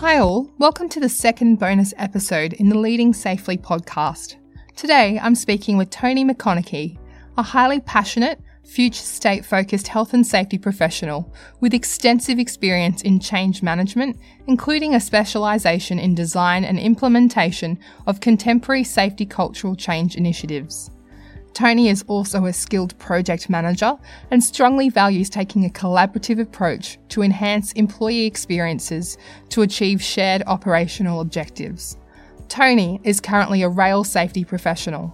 Hi, all. Welcome to the second bonus episode in the Leading Safely podcast. Today, I'm speaking with Tony McConachie, a highly passionate, future state focused health and safety professional with extensive experience in change management, including a specialisation in design and implementation of contemporary safety cultural change initiatives. Tony is also a skilled project manager and strongly values taking a collaborative approach to enhance employee experiences to achieve shared operational objectives. Tony is currently a rail safety professional.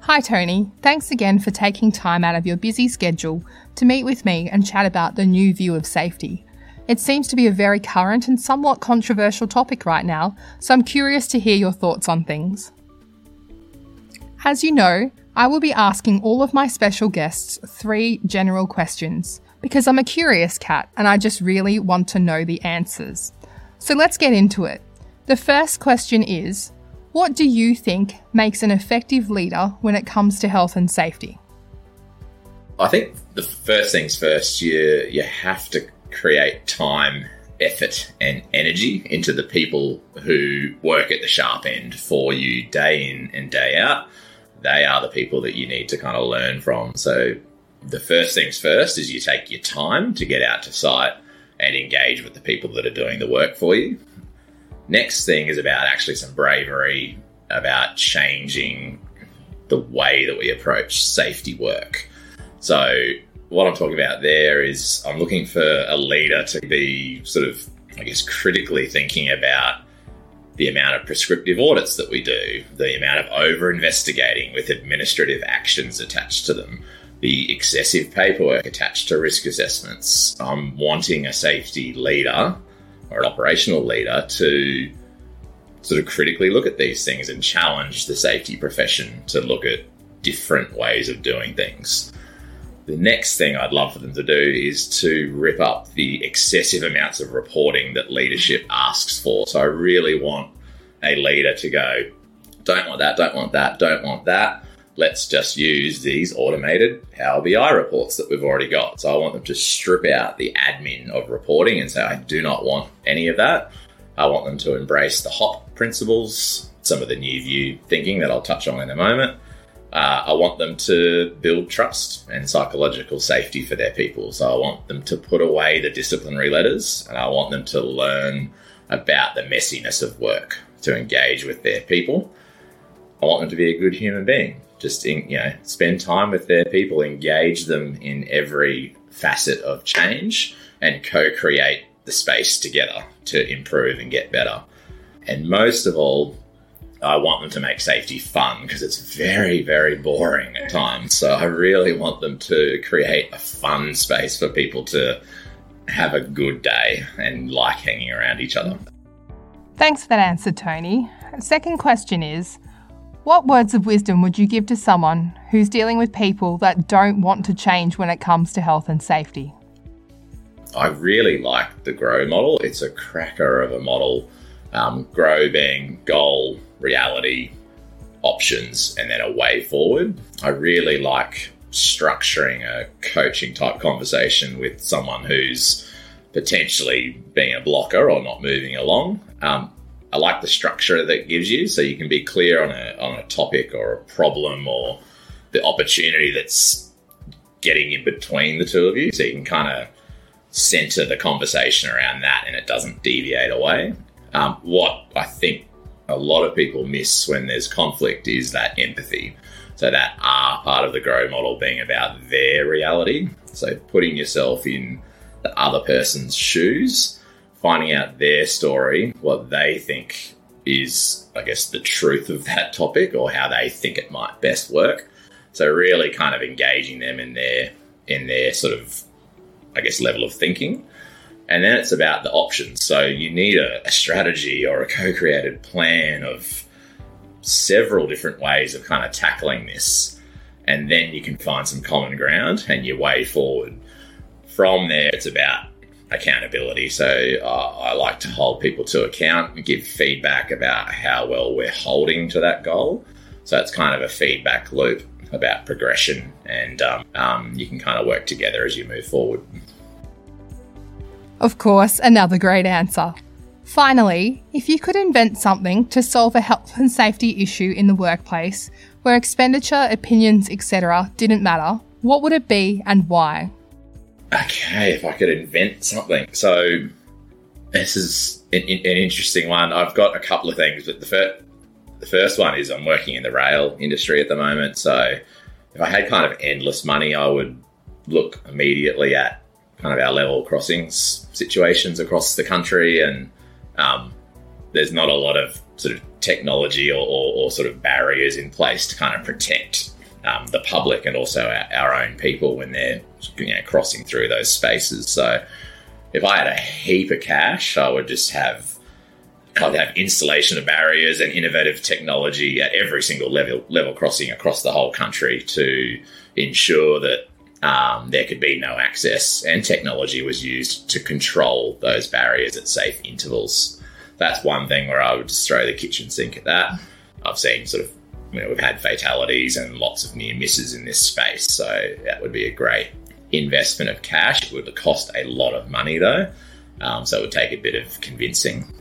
Hi, Tony. Thanks again for taking time out of your busy schedule to meet with me and chat about the new view of safety. It seems to be a very current and somewhat controversial topic right now, so I'm curious to hear your thoughts on things. As you know, I will be asking all of my special guests three general questions because I'm a curious cat and I just really want to know the answers. So let's get into it. The first question is What do you think makes an effective leader when it comes to health and safety? I think the first things first, you, you have to create time, effort, and energy into the people who work at the sharp end for you day in and day out they are the people that you need to kind of learn from. So the first things first is you take your time to get out to site and engage with the people that are doing the work for you. Next thing is about actually some bravery about changing the way that we approach safety work. So what I'm talking about there is I'm looking for a leader to be sort of, I guess, critically thinking about the amount of prescriptive audits that we do, the amount of over investigating with administrative actions attached to them, the excessive paperwork attached to risk assessments. I'm wanting a safety leader or an operational leader to sort of critically look at these things and challenge the safety profession to look at different ways of doing things. The next thing I'd love for them to do is to rip up the excessive amounts of reporting that leadership asks for. So I really want a leader to go, don't want that, don't want that, don't want that. Let's just use these automated Power BI reports that we've already got. So I want them to strip out the admin of reporting and say, I do not want any of that. I want them to embrace the HOP principles, some of the new view thinking that I'll touch on in a moment. Uh, I want them to build trust and psychological safety for their people. So I want them to put away the disciplinary letters and I want them to learn about the messiness of work, to engage with their people. I want them to be a good human being. Just in, you know, spend time with their people, engage them in every facet of change, and co-create the space together to improve and get better. And most of all, I want them to make safety fun because it's very, very boring at times. So I really want them to create a fun space for people to have a good day and like hanging around each other. Thanks for that answer, Tony. Second question is What words of wisdom would you give to someone who's dealing with people that don't want to change when it comes to health and safety? I really like the GROW model. It's a cracker of a model. Um, GROW being goal, reality, options, and then a way forward. I really like structuring a coaching type conversation with someone who's potentially being a blocker or not moving along. Um, I like the structure that gives you, so you can be clear on a on a topic or a problem or the opportunity that's getting in between the two of you, so you can kind of center the conversation around that, and it doesn't deviate away. Um, what I think a lot of people miss when there's conflict is that empathy. So that R part of the grow model being about their reality. So putting yourself in the other person's shoes, finding out their story, what they think is, I guess, the truth of that topic or how they think it might best work. So really kind of engaging them in their in their sort of I guess level of thinking. And then it's about the options. So you need a, a strategy or a co-created plan of several different ways of kind of tackling this. And then you can find some common ground and your way forward. From there, it's about accountability. So uh, I like to hold people to account and give feedback about how well we're holding to that goal. So it's kind of a feedback loop about progression, and um, um, you can kind of work together as you move forward. Of course, another great answer. Finally, if you could invent something to solve a health and safety issue in the workplace where expenditure, opinions, etc. didn't matter, what would it be and why? Okay, if I could invent something. So, this is an, an interesting one. I've got a couple of things, but the first, the first one is I'm working in the rail industry at the moment. So, if I had kind of endless money, I would look immediately at kind of our level crossings situations across the country. And um, there's not a lot of sort of technology or, or, or, sort of barriers in place to kind of protect um, the public and also our, our, own people when they're you know, crossing through those spaces. So if I had a heap of cash, I would just have I'd have installation of barriers and innovative technology at every single level level crossing across the whole country to ensure that um, there could be no access, and technology was used to control those barriers at safe intervals. That's one thing where I would just throw the kitchen sink at that. I've seen sort of, you know, we've had fatalities and lots of near misses in this space, so that would be a great investment of cash. It would cost a lot of money though, um, so it would take a bit of convincing.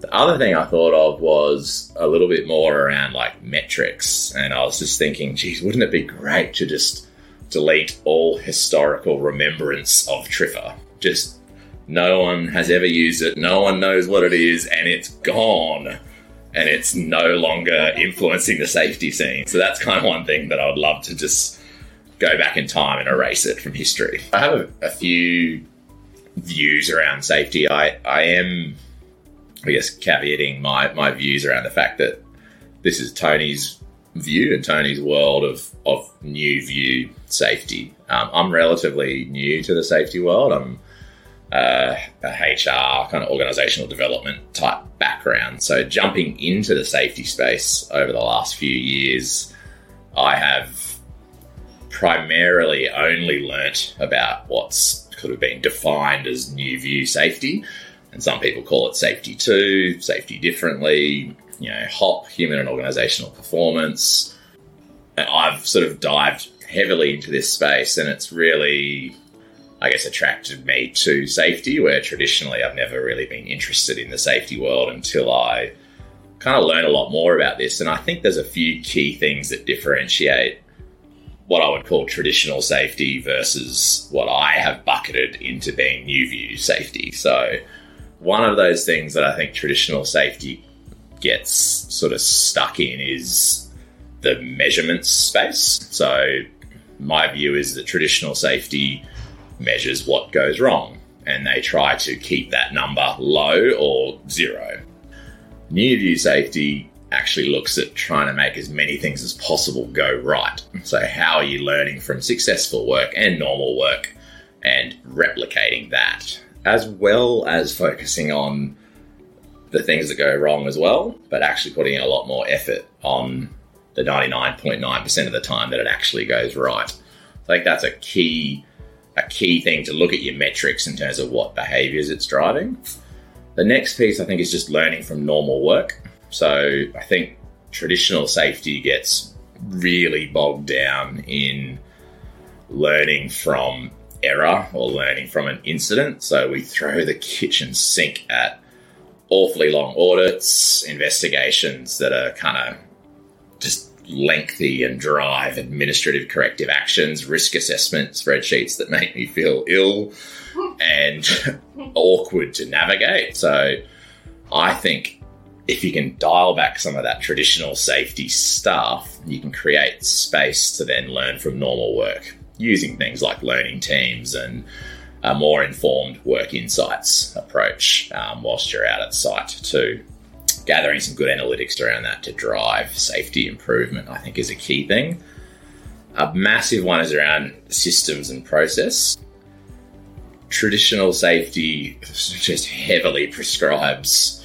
The other thing I thought of was a little bit more around like metrics, and I was just thinking, geez, wouldn't it be great to just delete all historical remembrance of TRIFR. Just no one has ever used it, no one knows what it is, and it's gone. And it's no longer influencing the safety scene. So that's kind of one thing that I would love to just go back in time and erase it from history. I have a, a few views around safety. I, I am, I guess, caveating my, my views around the fact that this is Tony's view and Tony's world of, of new view safety. Um, I'm relatively new to the safety world. I'm uh, a HR kind of organizational development type background. So jumping into the safety space over the last few years, I have primarily only learnt about what's could have been defined as new view safety. And some people call it safety two, safety differently, you know, HOP, human and organizational performance. I've sort of dived heavily into this space and it's really, I guess, attracted me to safety, where traditionally I've never really been interested in the safety world until I kind of learn a lot more about this. And I think there's a few key things that differentiate what I would call traditional safety versus what I have bucketed into being new view safety. So, one of those things that I think traditional safety gets sort of stuck in is the measurement space. So, my view is that traditional safety measures what goes wrong and they try to keep that number low or zero. New view safety actually looks at trying to make as many things as possible go right. So, how are you learning from successful work and normal work and replicating that, as well as focusing on the things that go wrong as well, but actually putting in a lot more effort on the 99.9% of the time that it actually goes right. I think that's a key a key thing to look at your metrics in terms of what behaviors it's driving. The next piece I think is just learning from normal work. So I think traditional safety gets really bogged down in learning from error or learning from an incident. So we throw the kitchen sink at awfully long audits, investigations that are kind of just lengthy and drive administrative corrective actions, risk assessment spreadsheets that make me feel ill and awkward to navigate. So I think if you can dial back some of that traditional safety stuff, you can create space to then learn from normal work using things like learning teams and a more informed work insights approach um, whilst you're out at site too. Gathering some good analytics around that to drive safety improvement, I think, is a key thing. A massive one is around systems and process. Traditional safety just heavily prescribes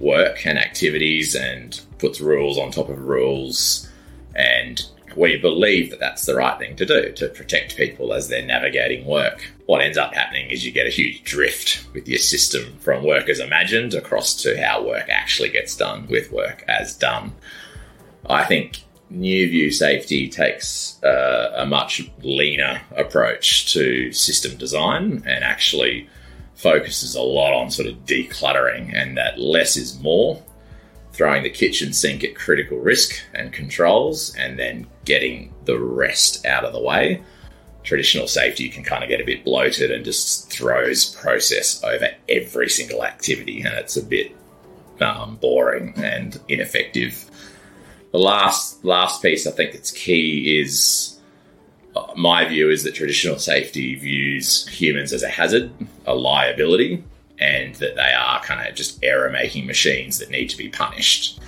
work and activities and puts rules on top of rules and we believe that that's the right thing to do to protect people as they're navigating work. What ends up happening is you get a huge drift with your system from work as imagined across to how work actually gets done with work as done. I think New View Safety takes uh, a much leaner approach to system design and actually focuses a lot on sort of decluttering and that less is more, throwing the kitchen sink at critical risk and controls, and then getting the rest out of the way. Traditional safety can kind of get a bit bloated and just throws process over every single activity, and it's a bit um, boring and ineffective. The last last piece I think that's key is uh, my view is that traditional safety views humans as a hazard, a liability, and that they are kind of just error making machines that need to be punished.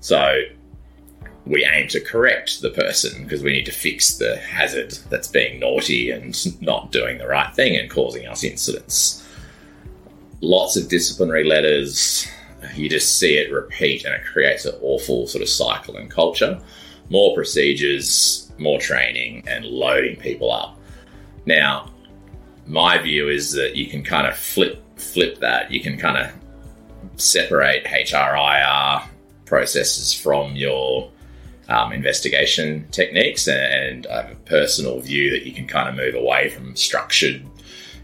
So we aim to correct the person because we need to fix the hazard that's being naughty and not doing the right thing and causing us incidents. Lots of disciplinary letters, you just see it repeat and it creates an awful sort of cycle and culture. More procedures, more training, and loading people up. Now, my view is that you can kind of flip flip that. You can kind of separate HRIR processes from your um, investigation techniques, and I have a personal view that you can kind of move away from structured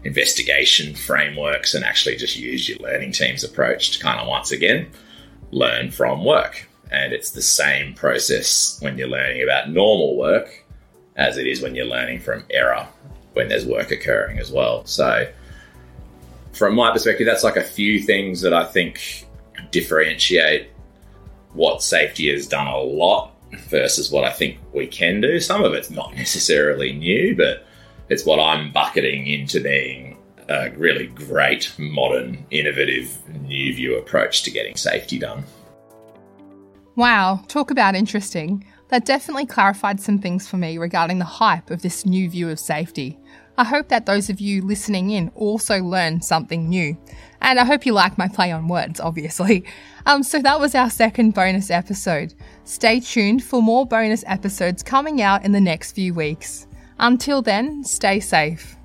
investigation frameworks and actually just use your learning team's approach to kind of once again learn from work. And it's the same process when you're learning about normal work as it is when you're learning from error when there's work occurring as well. So, from my perspective, that's like a few things that I think differentiate what safety has done a lot versus what I think we can do. Some of it's not necessarily new, but it's what I'm bucketing into being a really great, modern, innovative, new view approach to getting safety done. Wow, talk about interesting. That definitely clarified some things for me regarding the hype of this new view of safety. I hope that those of you listening in also learn something new. And I hope you like my play on words, obviously. Um, so that was our second bonus episode. Stay tuned for more bonus episodes coming out in the next few weeks. Until then, stay safe.